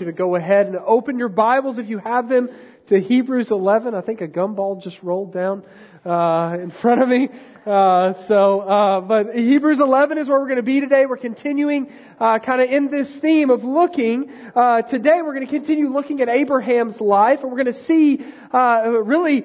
you to go ahead and open your Bibles if you have them to Hebrews 11. I think a gumball just rolled down uh, in front of me. Uh, so, uh, but Hebrews 11 is where we're going to be today. We're continuing uh, kind of in this theme of looking. Uh, today, we're going to continue looking at Abraham's life, and we're going to see uh, really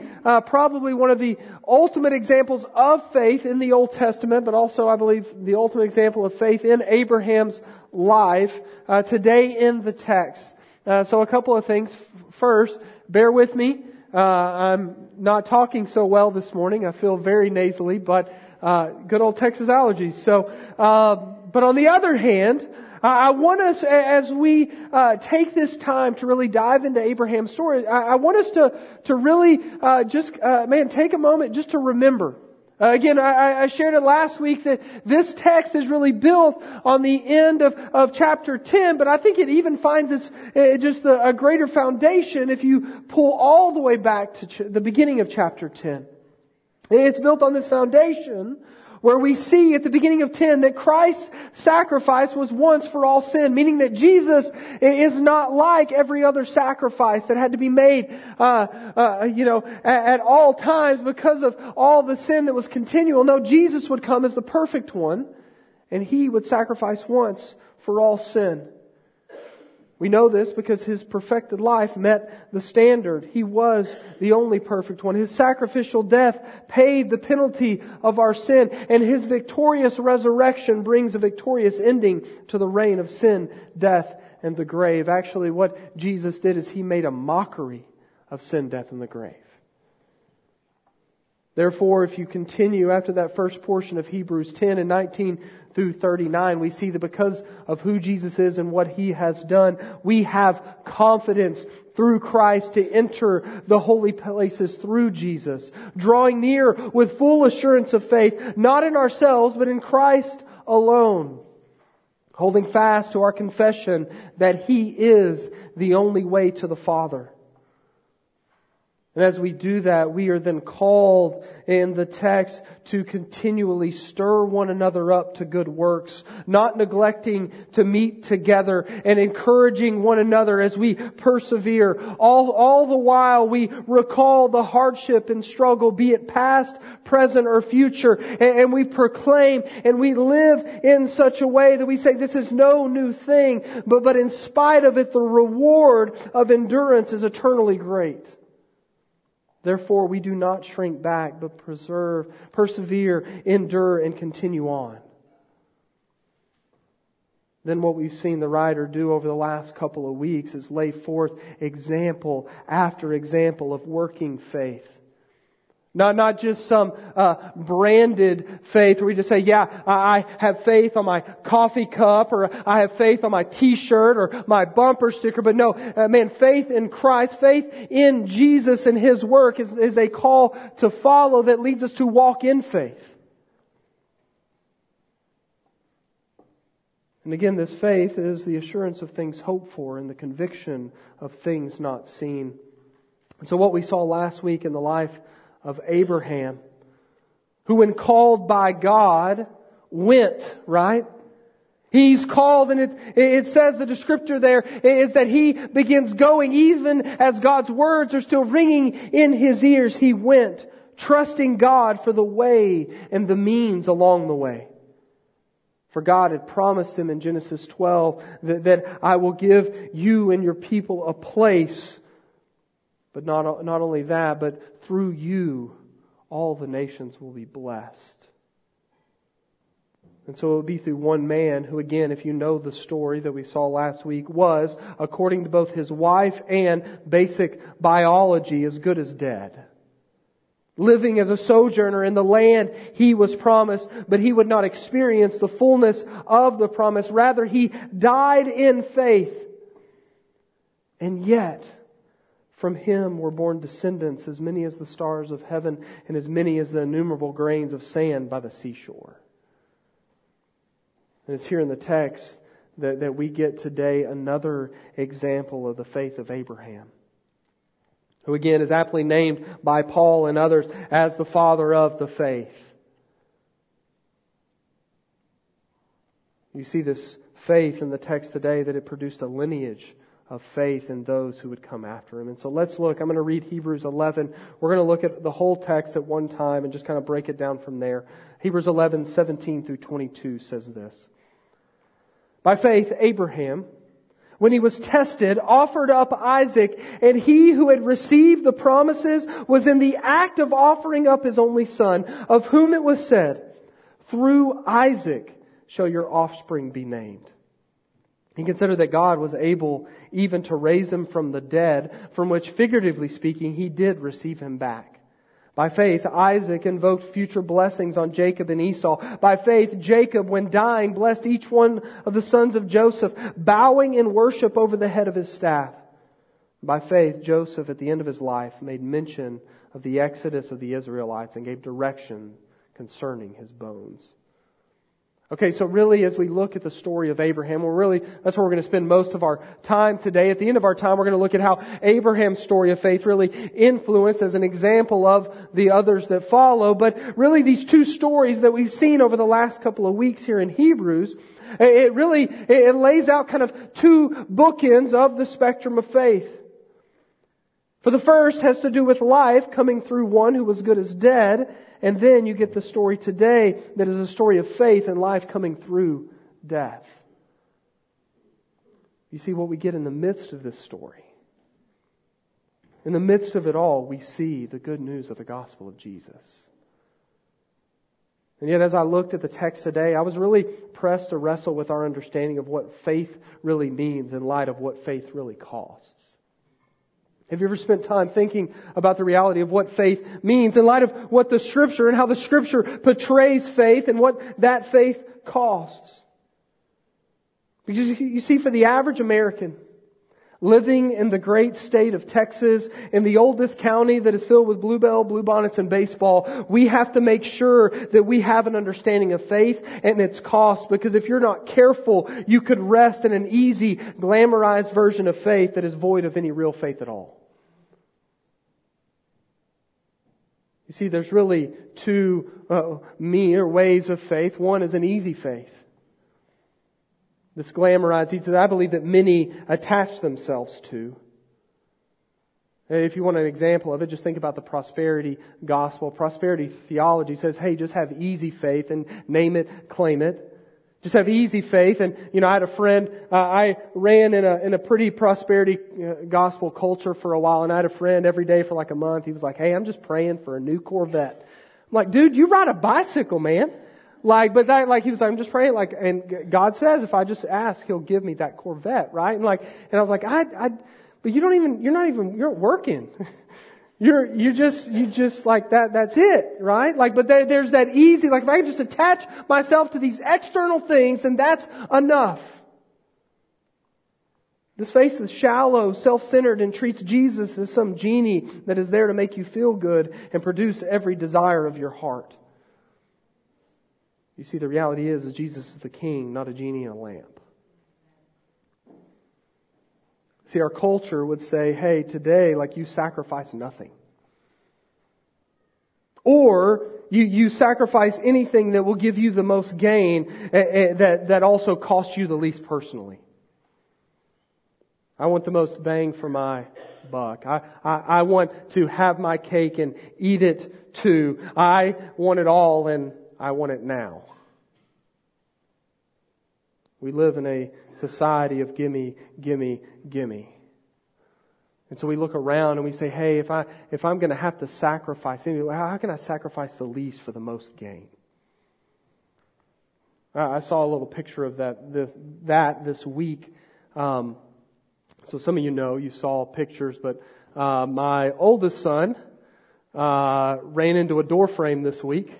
probably one of the ultimate examples of faith in the Old Testament, but also, I believe, the ultimate example of faith in Abraham's life uh, today in the text. Uh, so a couple of things. First, bear with me. Uh, I'm not talking so well this morning. I feel very nasally, but uh, good old Texas allergies. So, uh, but on the other hand, I want us, as we uh, take this time to really dive into Abraham's story, I, want us to to really just, man, take a moment just to remember uh, again, I, I, shared it last week that this text is really built on the end of, of chapter 10, but I think it even finds its uh, just the, a greater foundation if you pull all the way back to ch- the beginning of chapter 10. It's built on this foundation where we see at the beginning of 10 that Christ's sacrifice was once for all sin, meaning that Jesus is not like every other sacrifice that had to be made, uh, uh, you know, at, at all times because of all the sin that was continual. No, Jesus would come as the perfect one, and He would sacrifice once for all sin. We know this because his perfected life met the standard. He was the only perfect one. His sacrificial death paid the penalty of our sin, and his victorious resurrection brings a victorious ending to the reign of sin, death, and the grave. Actually, what Jesus did is he made a mockery of sin, death, and the grave. Therefore, if you continue after that first portion of Hebrews 10 and 19 through 39, we see that because of who Jesus is and what He has done, we have confidence through Christ to enter the holy places through Jesus, drawing near with full assurance of faith, not in ourselves, but in Christ alone, holding fast to our confession that He is the only way to the Father. And as we do that, we are then called in the text to continually stir one another up to good works, not neglecting to meet together and encouraging one another as we persevere. All, all the while we recall the hardship and struggle, be it past, present, or future, and, and we proclaim and we live in such a way that we say this is no new thing, but, but in spite of it, the reward of endurance is eternally great. Therefore, we do not shrink back, but preserve, persevere, endure, and continue on. Then, what we've seen the writer do over the last couple of weeks is lay forth example after example of working faith. Not, not just some uh, branded faith where we just say, yeah, I have faith on my coffee cup or I have faith on my t-shirt or my bumper sticker. But no, uh, man, faith in Christ, faith in Jesus and His work is, is a call to follow that leads us to walk in faith. And again, this faith is the assurance of things hoped for and the conviction of things not seen. And so what we saw last week in the life of Abraham, who when called by God, went, right? He's called and it, it says the descriptor there is that he begins going even as God's words are still ringing in his ears. He went, trusting God for the way and the means along the way. For God had promised him in Genesis 12 that, that I will give you and your people a place but not, not only that, but through you, all the nations will be blessed. And so it will be through one man who, again, if you know the story that we saw last week, was, according to both his wife and basic biology, as good as dead. Living as a sojourner in the land he was promised, but he would not experience the fullness of the promise. Rather, he died in faith. And yet, from him were born descendants as many as the stars of heaven and as many as the innumerable grains of sand by the seashore. And it's here in the text that, that we get today another example of the faith of Abraham, who again is aptly named by Paul and others as the father of the faith. You see this faith in the text today that it produced a lineage of faith in those who would come after him. And so let's look. I'm going to read Hebrews 11. We're going to look at the whole text at one time and just kind of break it down from there. Hebrews 11, 17 through 22 says this. By faith, Abraham, when he was tested, offered up Isaac, and he who had received the promises was in the act of offering up his only son, of whom it was said, through Isaac shall your offspring be named. He considered that God was able even to raise him from the dead, from which, figuratively speaking, he did receive him back. By faith, Isaac invoked future blessings on Jacob and Esau. By faith, Jacob, when dying, blessed each one of the sons of Joseph, bowing in worship over the head of his staff. By faith, Joseph, at the end of his life, made mention of the exodus of the Israelites and gave direction concerning his bones. Okay, so really as we look at the story of Abraham, we're really, that's where we're going to spend most of our time today. At the end of our time, we're going to look at how Abraham's story of faith really influenced as an example of the others that follow. But really these two stories that we've seen over the last couple of weeks here in Hebrews, it really, it lays out kind of two bookends of the spectrum of faith. For the first has to do with life coming through one who was good as dead, and then you get the story today that is a story of faith and life coming through death. You see what we get in the midst of this story. In the midst of it all, we see the good news of the gospel of Jesus. And yet, as I looked at the text today, I was really pressed to wrestle with our understanding of what faith really means in light of what faith really costs. Have you ever spent time thinking about the reality of what faith means in light of what the scripture and how the scripture portrays faith and what that faith costs? Because you see, for the average American, living in the great state of Texas, in the oldest county that is filled with bluebell, bluebonnets, and baseball, we have to make sure that we have an understanding of faith and its cost, because if you're not careful, you could rest in an easy, glamorized version of faith that is void of any real faith at all. You see, there's really two uh, ways of faith. One is an easy faith. This glamorized, I believe that many attach themselves to. If you want an example of it, just think about the prosperity gospel. Prosperity theology says, hey, just have easy faith and name it, claim it. Just have easy faith. And, you know, I had a friend, uh, I ran in a, in a pretty prosperity uh, gospel culture for a while, and I had a friend every day for like a month. He was like, hey, I'm just praying for a new Corvette. I'm like, dude, you ride a bicycle, man. Like, but that, like, he was like, I'm just praying, like, and God says if I just ask, He'll give me that Corvette, right? And like, and I was like, I, I, but you don't even, you're not even, you're working. You're, you just, you just like that, that's it, right? Like, but there, there's that easy, like if I can just attach myself to these external things, then that's enough. This faith is shallow, self-centered, and treats Jesus as some genie that is there to make you feel good and produce every desire of your heart. You see, the reality is, is Jesus is the king, not a genie in a lamp. See, our culture would say, hey, today, like you sacrifice nothing. Or you, you sacrifice anything that will give you the most gain eh, eh, that, that also costs you the least personally. I want the most bang for my buck. I, I, I want to have my cake and eat it too. I want it all and I want it now. We live in a society of gimme, gimme, gimme. And so we look around and we say, hey, if, I, if I'm going to have to sacrifice, how can I sacrifice the least for the most gain? I saw a little picture of that this, that this week. Um, so some of you know, you saw pictures, but uh, my oldest son uh, ran into a door frame this week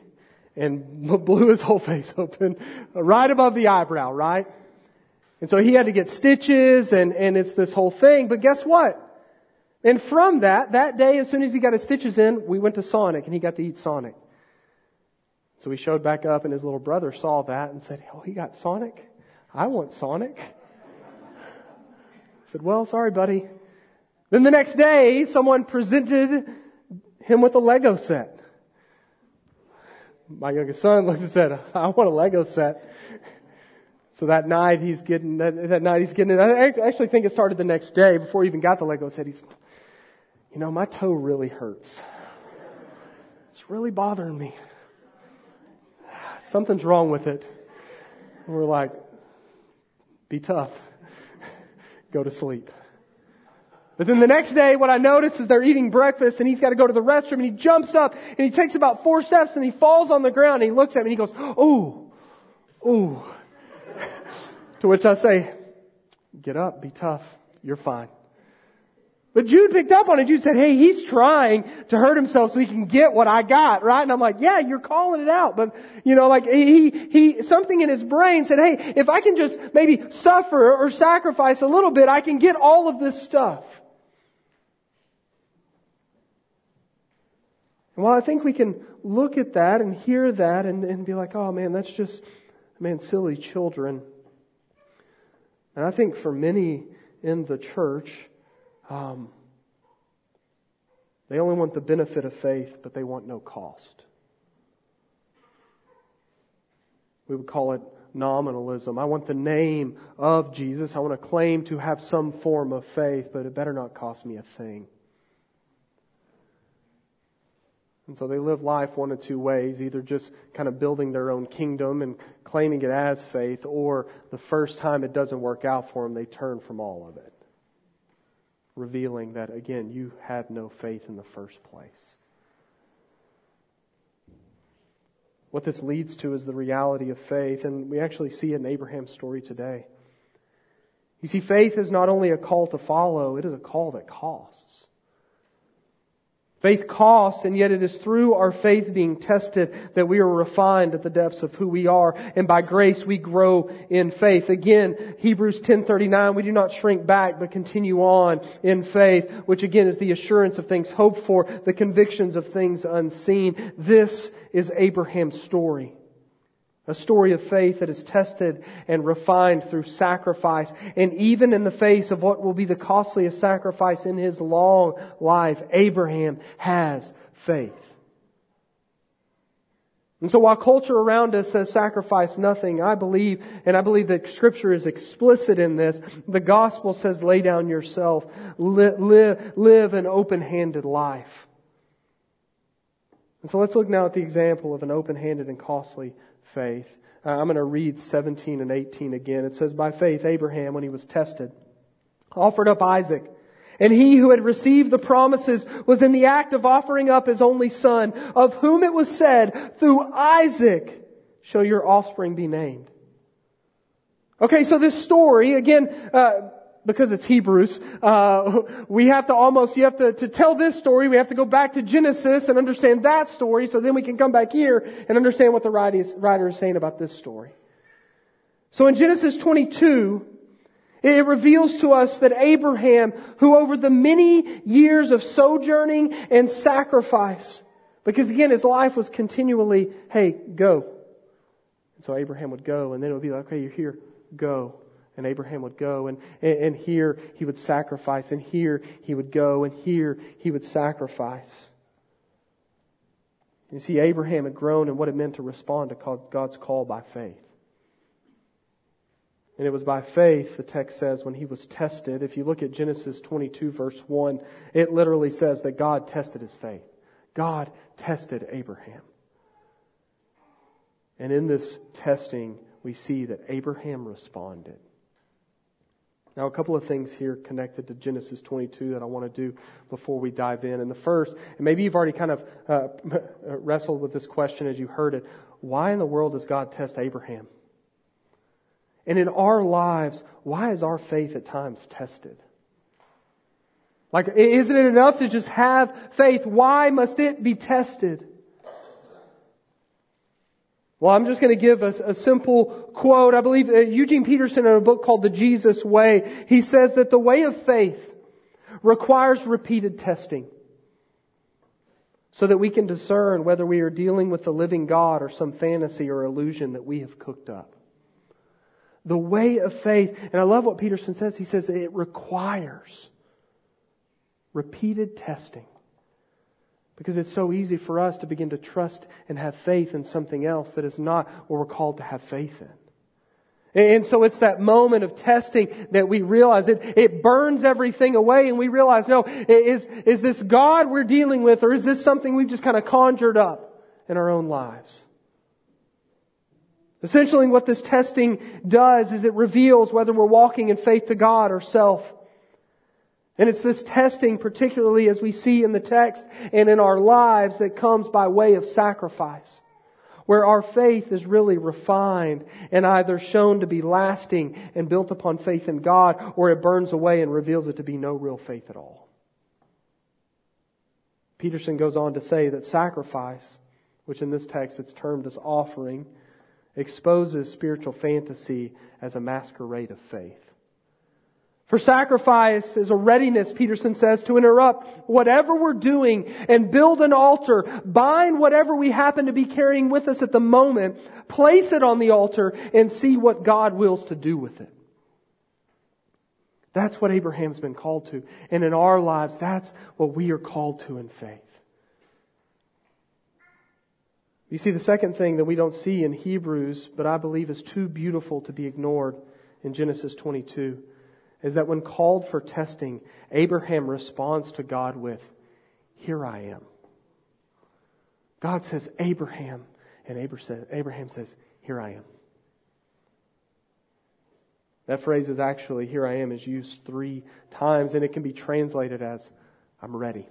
and blew his whole face open right above the eyebrow, right? And so he had to get stitches and, and it's this whole thing. But guess what? And from that, that day, as soon as he got his stitches in, we went to Sonic and he got to eat Sonic. So he showed back up and his little brother saw that and said, Oh, he got Sonic? I want Sonic. I said, Well, sorry, buddy. Then the next day, someone presented him with a Lego set. My youngest son looked and said, I want a Lego set. So that night he's getting, that, that night he's getting it. I actually think it started the next day before he even got the Lego set. He's, you know, my toe really hurts. It's really bothering me. Something's wrong with it. And we're like, be tough. Go to sleep. But then the next day, what I notice is they're eating breakfast and he's got to go to the restroom and he jumps up and he takes about four steps and he falls on the ground and he looks at me and he goes, ooh, ooh. to which I say, get up, be tough, you're fine. But Jude picked up on it. Jude said, hey, he's trying to hurt himself so he can get what I got, right? And I'm like, yeah, you're calling it out. But, you know, like he, he, something in his brain said, hey, if I can just maybe suffer or sacrifice a little bit, I can get all of this stuff. And while I think we can look at that and hear that and, and be like, oh man, that's just, man, silly children. And I think for many in the church, um, they only want the benefit of faith, but they want no cost. We would call it nominalism. I want the name of Jesus. I want to claim to have some form of faith, but it better not cost me a thing. And so they live life one of two ways either just kind of building their own kingdom and claiming it as faith, or the first time it doesn't work out for them, they turn from all of it revealing that, again, you had no faith in the first place. What this leads to is the reality of faith, and we actually see it in Abraham's story today. You see, faith is not only a call to follow, it is a call that costs. Faith costs, and yet it is through our faith being tested that we are refined at the depths of who we are, and by grace we grow in faith. Again, Hebrews 10:39, we do not shrink back but continue on in faith, which again is the assurance of things hoped for, the convictions of things unseen. This is Abraham's story. A story of faith that is tested and refined through sacrifice. And even in the face of what will be the costliest sacrifice in his long life, Abraham has faith. And so while culture around us says sacrifice nothing, I believe, and I believe that scripture is explicit in this, the gospel says lay down yourself, live, live, live an open-handed life. And so let's look now at the example of an open-handed and costly faith. Uh, I'm going to read 17 and 18 again. It says, By faith, Abraham, when he was tested, offered up Isaac. And he who had received the promises was in the act of offering up his only son, of whom it was said, Through Isaac shall your offspring be named. Okay, so this story, again, uh, because it's Hebrews, uh, we have to almost, you have to, to tell this story, we have to go back to Genesis and understand that story, so then we can come back here and understand what the writer is, saying about this story. So in Genesis 22, it reveals to us that Abraham, who over the many years of sojourning and sacrifice, because again, his life was continually, hey, go. And so Abraham would go, and then it would be like, okay, you're here, go. And Abraham would go, and, and here he would sacrifice, and here he would go, and here he would sacrifice. You see, Abraham had grown in what it meant to respond to God's call by faith. And it was by faith, the text says, when he was tested. If you look at Genesis 22, verse 1, it literally says that God tested his faith. God tested Abraham. And in this testing, we see that Abraham responded. Now, a couple of things here connected to Genesis 22 that I want to do before we dive in. And the first, and maybe you've already kind of uh, wrestled with this question as you heard it why in the world does God test Abraham? And in our lives, why is our faith at times tested? Like, isn't it enough to just have faith? Why must it be tested? Well, I'm just going to give a, a simple quote. I believe uh, Eugene Peterson in a book called The Jesus Way, he says that the way of faith requires repeated testing so that we can discern whether we are dealing with the living God or some fantasy or illusion that we have cooked up. The way of faith, and I love what Peterson says, he says it requires repeated testing. Because it's so easy for us to begin to trust and have faith in something else that is not what we're called to have faith in. And so it's that moment of testing that we realize it, it burns everything away and we realize, no, is, is this God we're dealing with or is this something we've just kind of conjured up in our own lives? Essentially what this testing does is it reveals whether we're walking in faith to God or self. And it's this testing, particularly as we see in the text and in our lives, that comes by way of sacrifice. Where our faith is really refined and either shown to be lasting and built upon faith in God, or it burns away and reveals it to be no real faith at all. Peterson goes on to say that sacrifice, which in this text it's termed as offering, exposes spiritual fantasy as a masquerade of faith. For sacrifice is a readiness, Peterson says, to interrupt whatever we're doing and build an altar, bind whatever we happen to be carrying with us at the moment, place it on the altar, and see what God wills to do with it. That's what Abraham's been called to. And in our lives, that's what we are called to in faith. You see, the second thing that we don't see in Hebrews, but I believe is too beautiful to be ignored in Genesis 22, is that when called for testing, Abraham responds to God with, Here I am. God says, Abraham, and Abraham says, Here I am. That phrase is actually, Here I am, is used three times, and it can be translated as, I'm ready.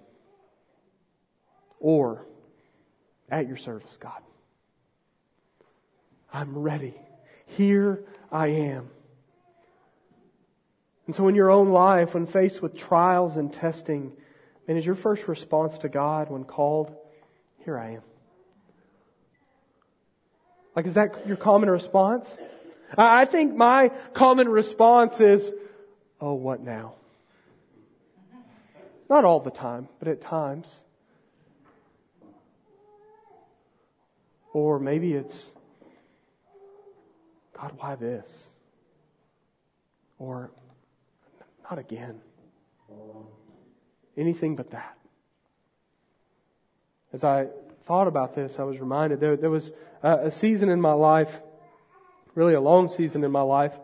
Or, at your service, God. I'm ready. Here I am. And so in your own life, when faced with trials and testing, and is your first response to God when called, here I am. Like, is that your common response? I think my common response is, oh, what now? Not all the time, but at times. Or maybe it's, God, why this? Or, not again. Anything but that. As I thought about this, I was reminded there, there was a, a season in my life, really a long season in my life,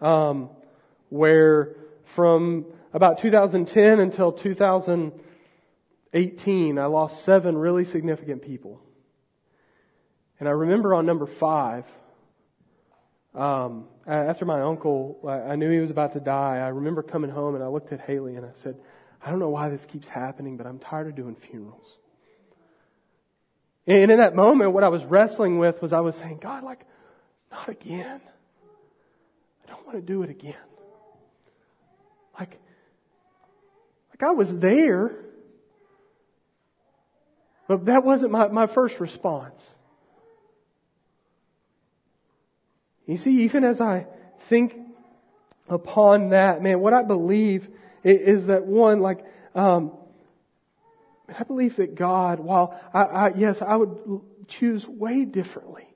um, where from about 2010 until 2018, I lost seven really significant people. And I remember on number five, um, after my uncle, I knew he was about to die. I remember coming home and I looked at Haley and I said, I don't know why this keeps happening, but I'm tired of doing funerals. And in that moment, what I was wrestling with was I was saying, God, like, not again. I don't want to do it again. Like, like I was there, but that wasn't my, my first response. You see, even as I think upon that, man, what I believe is that one, like, um, I believe that God, while I, I, yes, I would choose way differently,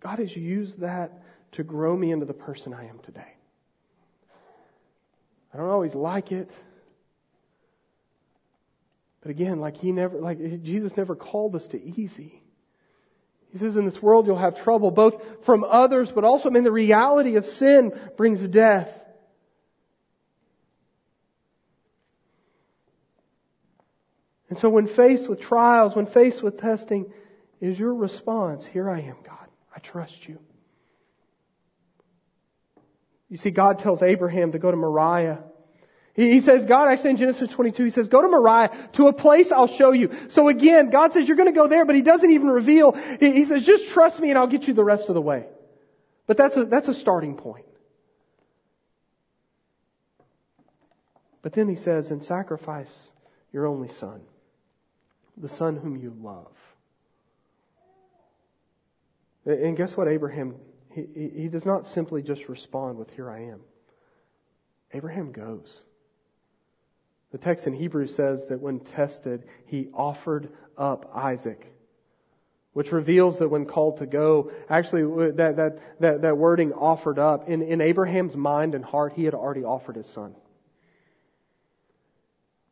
God has used that to grow me into the person I am today. I don't always like it. But again, like he never, like Jesus never called us to easy. He says, in this world you'll have trouble, both from others, but also, I mean, the reality of sin brings death. And so when faced with trials, when faced with testing, is your response, here I am, God. I trust you. You see, God tells Abraham to go to Moriah he says, God actually in Genesis 22, he says, go to Moriah, to a place I'll show you. So again, God says, you're going to go there, but he doesn't even reveal. He says, just trust me and I'll get you the rest of the way. But that's a, that's a starting point. But then he says, and sacrifice your only son, the son whom you love. And guess what, Abraham, he, he does not simply just respond with, here I am. Abraham goes. The text in Hebrews says that when tested, he offered up Isaac, which reveals that when called to go, actually that, that, that, that wording offered up, in, in Abraham's mind and heart, he had already offered his son.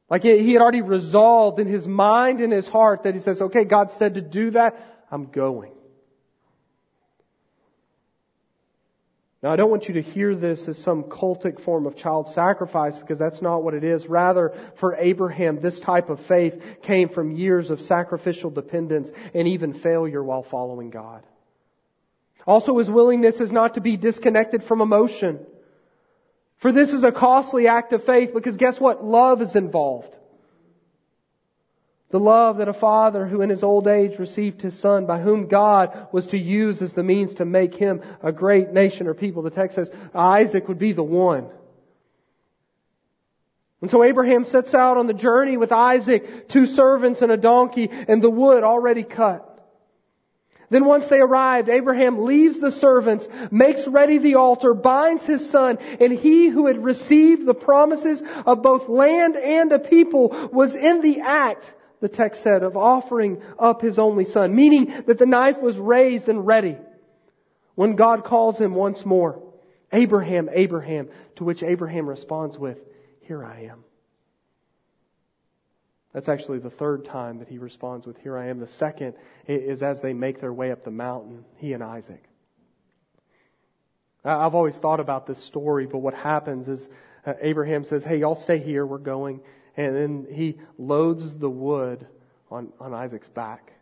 Like he had already resolved in his mind and his heart that he says, okay, God said to do that, I'm going. Now, I don't want you to hear this as some cultic form of child sacrifice because that's not what it is. Rather, for Abraham, this type of faith came from years of sacrificial dependence and even failure while following God. Also, his willingness is not to be disconnected from emotion. For this is a costly act of faith because guess what? Love is involved. The love that a father who in his old age received his son, by whom God was to use as the means to make him a great nation or people. The text says Isaac would be the one. And so Abraham sets out on the journey with Isaac, two servants and a donkey, and the wood already cut. Then once they arrived, Abraham leaves the servants, makes ready the altar, binds his son, and he who had received the promises of both land and a people was in the act the text said, of offering up his only son, meaning that the knife was raised and ready when God calls him once more. Abraham, Abraham, to which Abraham responds with, Here I am. That's actually the third time that he responds with, Here I am. The second is as they make their way up the mountain, he and Isaac. I've always thought about this story, but what happens is uh, Abraham says, Hey, y'all stay here, we're going and then he loads the wood on, on Isaac's back.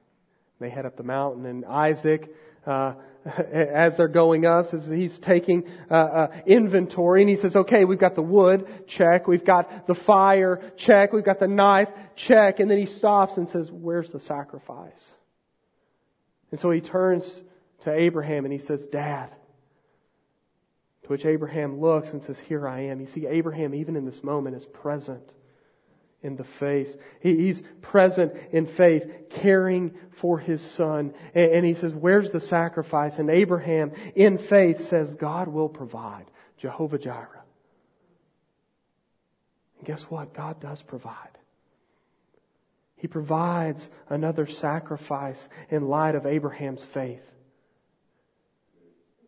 They head up the mountain, and Isaac, uh, as they're going up, says he's taking uh, uh, inventory, and he says, "Okay, we've got the wood, check. We've got the fire, check. We've got the knife, check." And then he stops and says, "Where's the sacrifice?" And so he turns to Abraham and he says, "Dad." To which Abraham looks and says, Here I am. You see, Abraham, even in this moment, is present in the faith. He's present in faith, caring for his son. And he says, Where's the sacrifice? And Abraham, in faith, says, God will provide. Jehovah Jireh. And guess what? God does provide. He provides another sacrifice in light of Abraham's faith.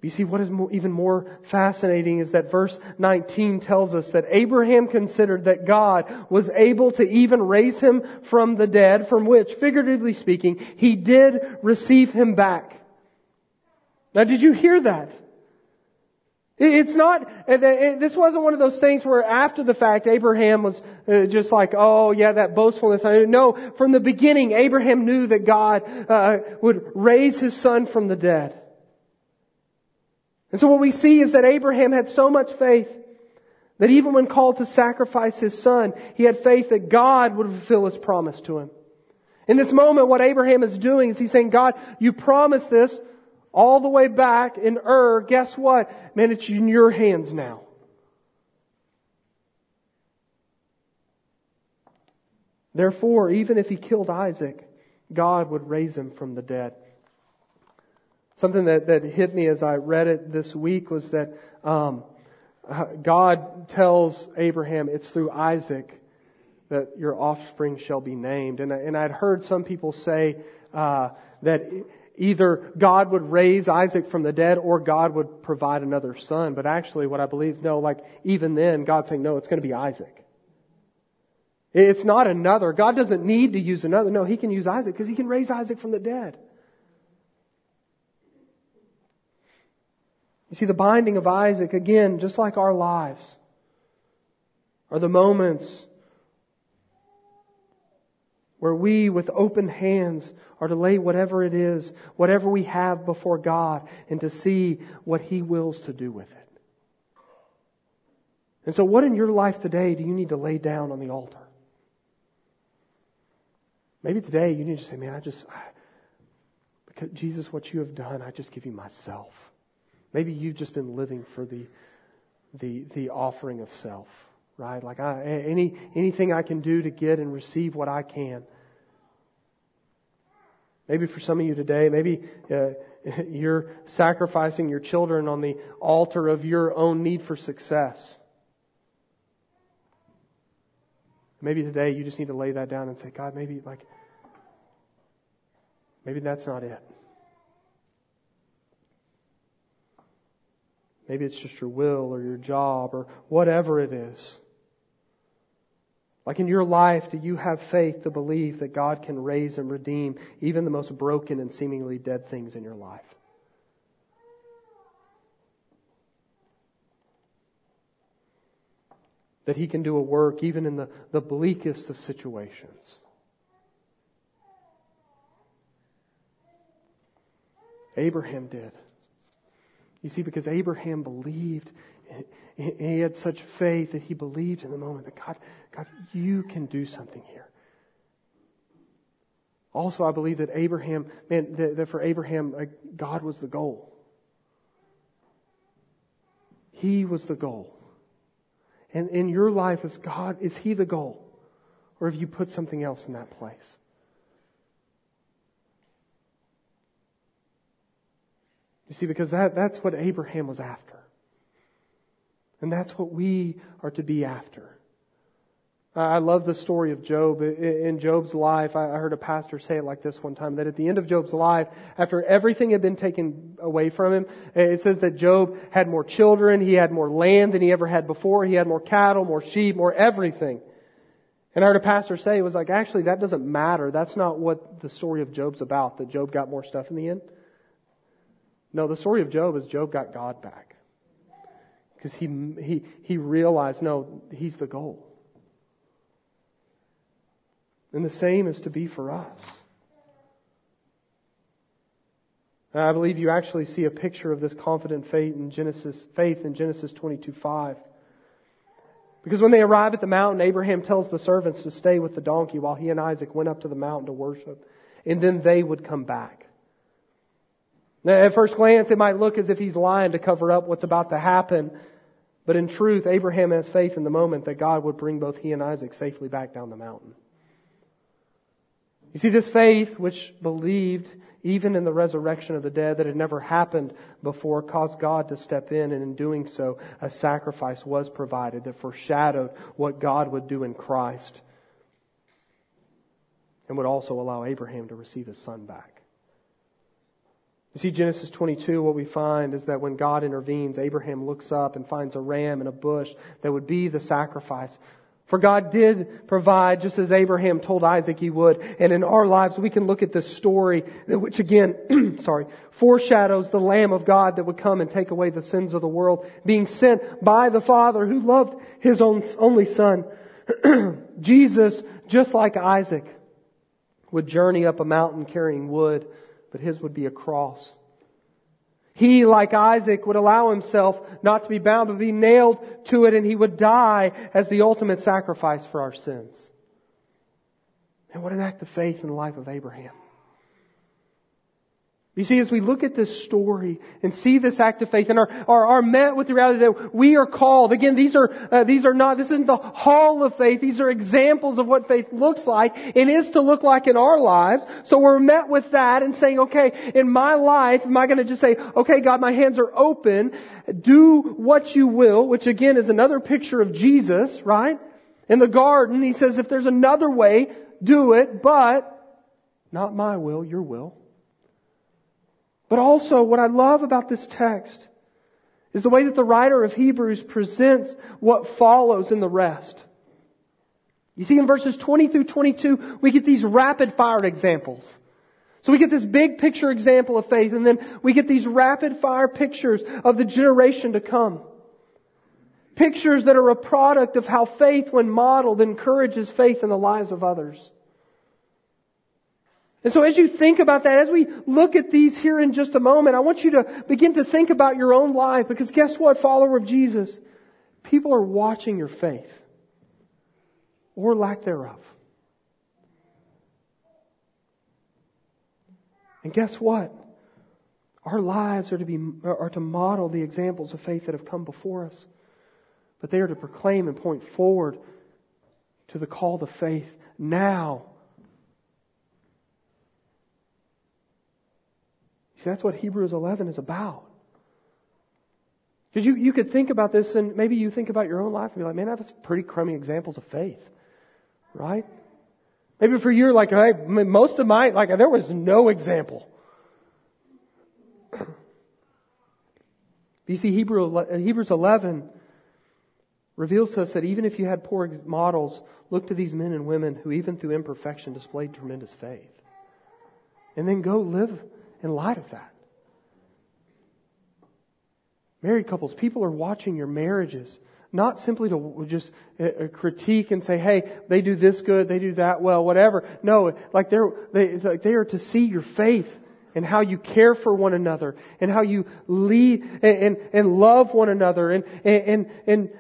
You see, what is even more fascinating is that verse 19 tells us that Abraham considered that God was able to even raise him from the dead, from which, figuratively speaking, he did receive him back. Now, did you hear that? It's not, this wasn't one of those things where after the fact Abraham was uh, just like, oh yeah, that boastfulness. No, from the beginning Abraham knew that God uh, would raise his son from the dead. And so what we see is that Abraham had so much faith that even when called to sacrifice his son, he had faith that God would fulfill his promise to him. In this moment, what Abraham is doing is he's saying, God, you promised this all the way back in Ur. Guess what? Man, it's in your hands now. Therefore, even if he killed Isaac, God would raise him from the dead. Something that, that hit me as I read it this week was that um, God tells Abraham, it's through Isaac that your offspring shall be named. And, and I'd heard some people say uh, that either God would raise Isaac from the dead or God would provide another son. But actually, what I believe, no, like even then, God's saying, no, it's going to be Isaac. It's not another. God doesn't need to use another. No, He can use Isaac because He can raise Isaac from the dead. You see, the binding of Isaac, again, just like our lives, are the moments where we, with open hands, are to lay whatever it is, whatever we have before God, and to see what He wills to do with it. And so, what in your life today do you need to lay down on the altar? Maybe today you need to say, Man, I just, because Jesus, what you have done, I just give you myself. Maybe you've just been living for the, the, the offering of self, right? Like I, any, anything I can do to get and receive what I can. Maybe for some of you today, maybe uh, you're sacrificing your children on the altar of your own need for success. Maybe today you just need to lay that down and say, God, maybe like, maybe that's not it. Maybe it's just your will or your job or whatever it is. Like in your life, do you have faith to believe that God can raise and redeem even the most broken and seemingly dead things in your life? That He can do a work even in the, the bleakest of situations. Abraham did. You see, because Abraham believed, he had such faith that he believed in the moment that God, God, you can do something here. Also, I believe that Abraham, man, that, that for Abraham, uh, God was the goal. He was the goal. And in your life, is God, is He the goal? Or have you put something else in that place? You see, because that, that's what Abraham was after. And that's what we are to be after. I love the story of Job. In Job's life, I heard a pastor say it like this one time, that at the end of Job's life, after everything had been taken away from him, it says that Job had more children, he had more land than he ever had before, he had more cattle, more sheep, more everything. And I heard a pastor say, it was like, actually, that doesn't matter. That's not what the story of Job's about, that Job got more stuff in the end. No, the story of Job is Job got God back. Because he, he, he realized, no, he's the goal. And the same is to be for us. And I believe you actually see a picture of this confident faith in Genesis, faith in Genesis 22 5. Because when they arrive at the mountain, Abraham tells the servants to stay with the donkey while he and Isaac went up to the mountain to worship. And then they would come back. Now, at first glance, it might look as if he's lying to cover up what's about to happen. But in truth, Abraham has faith in the moment that God would bring both he and Isaac safely back down the mountain. You see, this faith, which believed even in the resurrection of the dead that had never happened before, caused God to step in, and in doing so, a sacrifice was provided that foreshadowed what God would do in Christ and would also allow Abraham to receive his son back. You see, Genesis 22, what we find is that when God intervenes, Abraham looks up and finds a ram in a bush that would be the sacrifice. For God did provide, just as Abraham told Isaac he would. And in our lives, we can look at this story, which again, sorry, foreshadows the Lamb of God that would come and take away the sins of the world, being sent by the Father who loved his own only Son. Jesus, just like Isaac, would journey up a mountain carrying wood but his would be a cross. He, like Isaac, would allow himself not to be bound, but be nailed to it, and he would die as the ultimate sacrifice for our sins. And what an act of faith in the life of Abraham. You see, as we look at this story and see this act of faith and are, are, are met with the reality that we are called, again, these are, uh, these are not, this isn't the hall of faith, these are examples of what faith looks like and is to look like in our lives. So we're met with that and saying, okay, in my life, am I going to just say, okay, God, my hands are open, do what you will, which again is another picture of Jesus, right? In the garden, he says, if there's another way, do it, but not my will, your will. But also, what I love about this text is the way that the writer of Hebrews presents what follows in the rest. You see, in verses 20 through 22, we get these rapid fire examples. So we get this big picture example of faith, and then we get these rapid fire pictures of the generation to come. Pictures that are a product of how faith, when modeled, encourages faith in the lives of others. And so as you think about that, as we look at these here in just a moment, I want you to begin to think about your own life because guess what, follower of Jesus? People are watching your faith or lack thereof. And guess what? Our lives are to be, are to model the examples of faith that have come before us. But they are to proclaim and point forward to the call to faith now See, that's what Hebrews 11 is about. Because you, you could think about this and maybe you think about your own life and be like, man, I have some pretty crummy examples of faith. Right? Maybe for you, like, hey, most of my, like, there was no example. you see, Hebrew, Hebrews 11 reveals to us that even if you had poor models, look to these men and women who, even through imperfection, displayed tremendous faith. And then go live in light of that. Married couples, people are watching your marriages not simply to just uh, uh, critique and say, hey, they do this good, they do that well, whatever. No, like they're, they, like they are to see your faith and how you care for one another and how you lead and, and, and love one another and, and, and,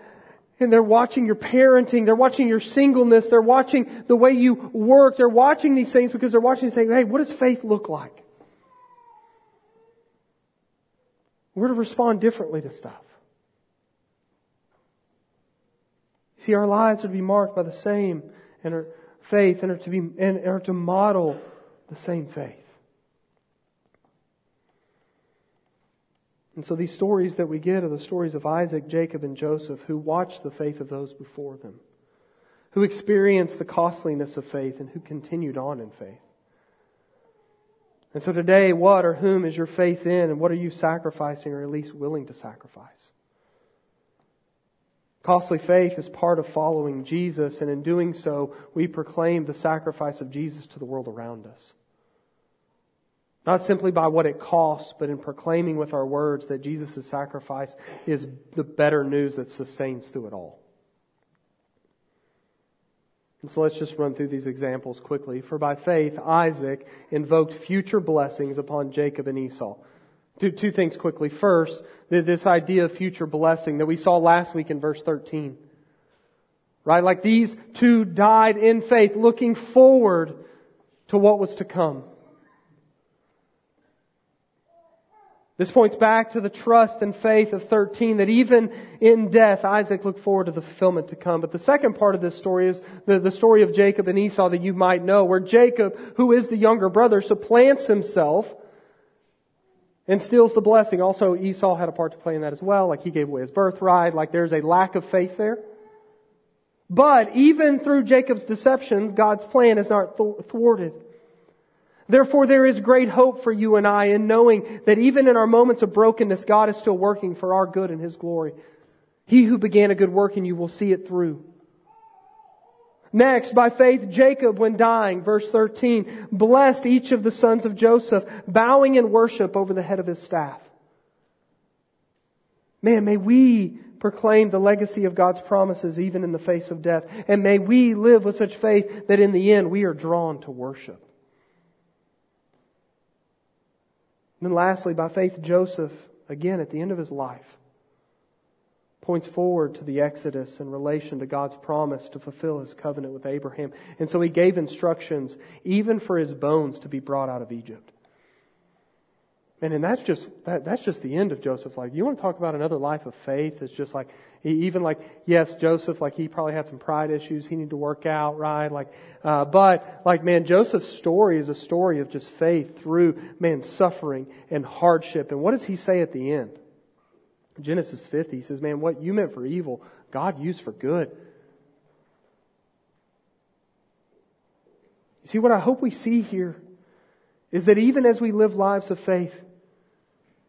and they're watching your parenting, they're watching your singleness, they're watching the way you work, they're watching these things because they're watching and saying, hey, what does faith look like? We're to respond differently to stuff. See, our lives are to be marked by the same and our faith and are to be and are to model the same faith. And so these stories that we get are the stories of Isaac, Jacob, and Joseph who watched the faith of those before them, who experienced the costliness of faith, and who continued on in faith. And so today, what or whom is your faith in, and what are you sacrificing or at least willing to sacrifice? Costly faith is part of following Jesus, and in doing so, we proclaim the sacrifice of Jesus to the world around us. Not simply by what it costs, but in proclaiming with our words that Jesus' sacrifice is the better news that sustains through it all. And so let's just run through these examples quickly. For by faith, Isaac invoked future blessings upon Jacob and Esau. Two, two things quickly. First, this idea of future blessing that we saw last week in verse 13. Right? Like these two died in faith, looking forward to what was to come. This points back to the trust and faith of 13 that even in death, Isaac looked forward to the fulfillment to come. But the second part of this story is the, the story of Jacob and Esau that you might know, where Jacob, who is the younger brother, supplants himself and steals the blessing. Also, Esau had a part to play in that as well, like he gave away his birthright, like there's a lack of faith there. But even through Jacob's deceptions, God's plan is not thwarted. Therefore, there is great hope for you and I in knowing that even in our moments of brokenness, God is still working for our good and His glory. He who began a good work in you will see it through. Next, by faith, Jacob, when dying, verse 13, blessed each of the sons of Joseph, bowing in worship over the head of his staff. Man, may we proclaim the legacy of God's promises even in the face of death. And may we live with such faith that in the end we are drawn to worship. And then lastly, by faith, Joseph, again at the end of his life, points forward to the Exodus in relation to God's promise to fulfill his covenant with Abraham. And so he gave instructions even for his bones to be brought out of Egypt. And, and that's just that, that's just the end of Joseph's life. You want to talk about another life of faith? It's just like even like yes, Joseph like he probably had some pride issues he needed to work out, right? Like, uh, but like man, Joseph's story is a story of just faith through man suffering and hardship. And what does he say at the end? Genesis 50, he says, "Man, what you meant for evil, God used for good." You see, what I hope we see here is that even as we live lives of faith,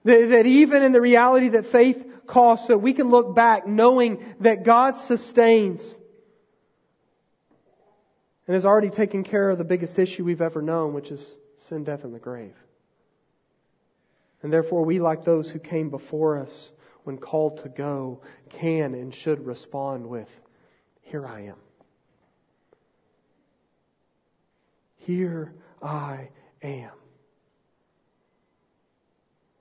that, that even in the reality that faith costs, that we can look back knowing that God sustains and has already taken care of the biggest issue we've ever known, which is sin, death, and the grave. And therefore, we, like those who came before us when called to go, can and should respond with, Here I am. Here I am.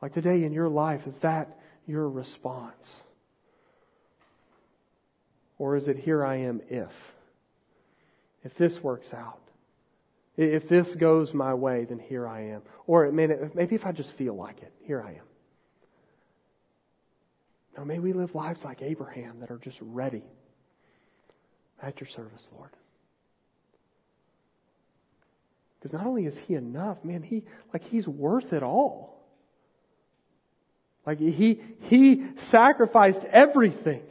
Like today in your life, is that your response? Or is it, here I am if? If this works out. If this goes my way, then here I am. Or maybe if I just feel like it, here I am. No, may we live lives like Abraham that are just ready at your service, Lord. Because not only is he enough, man, he like he's worth it all. Like he, he sacrificed everything.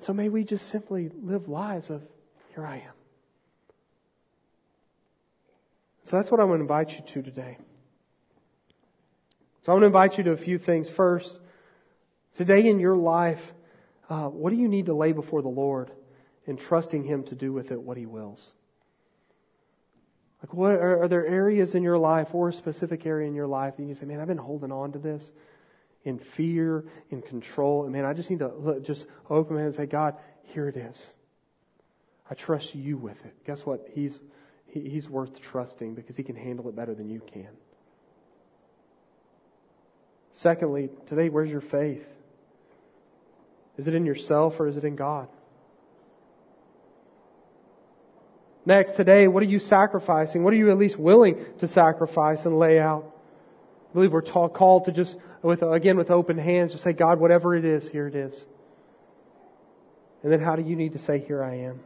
So may we just simply live lives of, here I am. So that's what I want to invite you to today. So I want to invite you to a few things. First, today in your life, uh, what do you need to lay before the Lord and trusting Him to do with it what He wills? Like, what are, are, there areas in your life or a specific area in your life that you say, man, I've been holding on to this? in fear, in control. And man, I just need to just open my hand and say, God, here it is. I trust you with it. Guess what? He's, he, he's worth trusting because he can handle it better than you can. Secondly, today, where's your faith? Is it in yourself or is it in God? Next, today, what are you sacrificing? What are you at least willing to sacrifice and lay out? I believe we're taught, called to just, with, again, with open hands, just say, God, whatever it is, here it is. And then how do you need to say, here I am?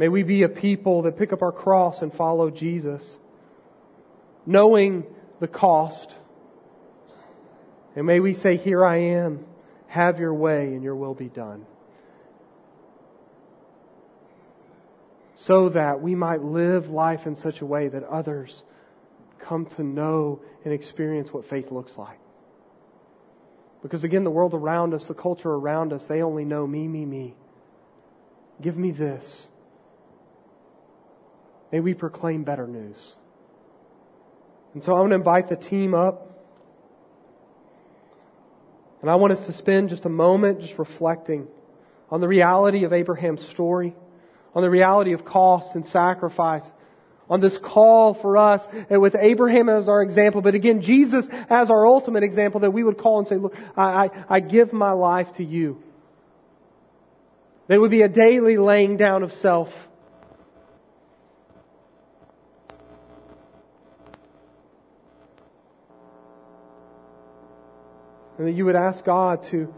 May we be a people that pick up our cross and follow Jesus, knowing the cost. And may we say, Here I am, have your way, and your will be done. So that we might live life in such a way that others come to know and experience what faith looks like. Because again, the world around us, the culture around us, they only know me, me, me. Give me this. May we proclaim better news. And so I want to invite the team up. And I want us to spend just a moment just reflecting on the reality of Abraham's story, on the reality of cost and sacrifice, on this call for us, and with Abraham as our example, but again, Jesus as our ultimate example that we would call and say, look, I, I, I give my life to you. That it would be a daily laying down of self. And that you would ask God to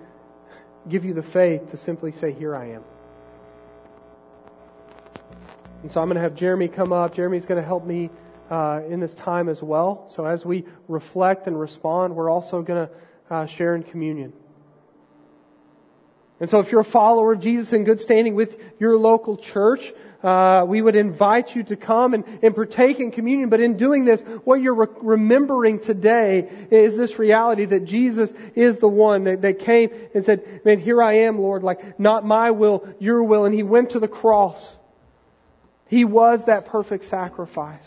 give you the faith to simply say, Here I am. And so I'm going to have Jeremy come up. Jeremy's going to help me uh, in this time as well. So as we reflect and respond, we're also going to uh, share in communion. And so if you're a follower of Jesus in good standing with your local church, uh, we would invite you to come and, and partake in communion. But in doing this, what you're re- remembering today is this reality that Jesus is the one that, that came and said, man, here I am, Lord, like not my will, your will. And he went to the cross. He was that perfect sacrifice.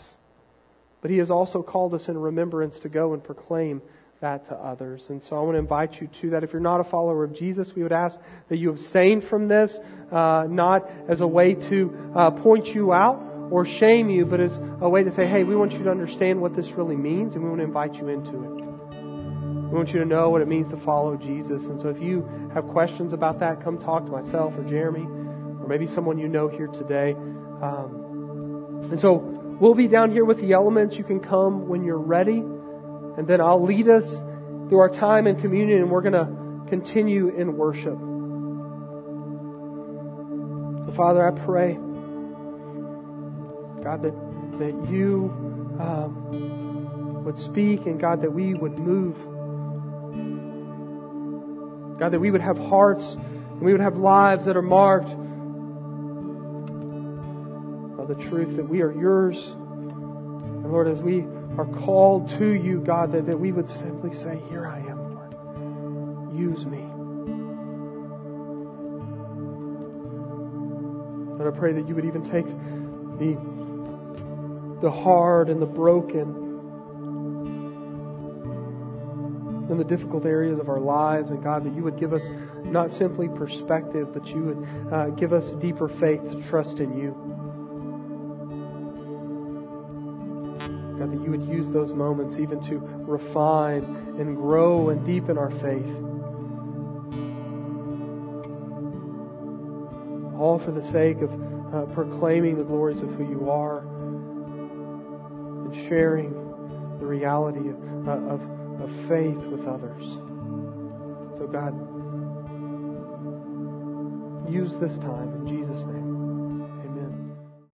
But he has also called us in remembrance to go and proclaim that to others. And so I want to invite you to that. If you're not a follower of Jesus, we would ask that you abstain from this, uh, not as a way to uh, point you out or shame you, but as a way to say, hey, we want you to understand what this really means, and we want to invite you into it. We want you to know what it means to follow Jesus. And so if you have questions about that, come talk to myself or Jeremy, or maybe someone you know here today. Um, and so we'll be down here with the elements. You can come when you're ready. And then I'll lead us through our time in communion and we're going to continue in worship. So, Father, I pray, God, that, that you um, would speak and, God, that we would move. God, that we would have hearts and we would have lives that are marked the truth that we are yours. And Lord, as we are called to you, God, that, that we would simply say, Here I am, Lord. Use me. And I pray that you would even take the, the hard and the broken and the difficult areas of our lives, and God, that you would give us not simply perspective, but you would uh, give us deeper faith to trust in you. You would use those moments even to refine and grow and deepen our faith. All for the sake of uh, proclaiming the glories of who you are and sharing the reality of, uh, of, of faith with others. So, God, use this time in Jesus' name.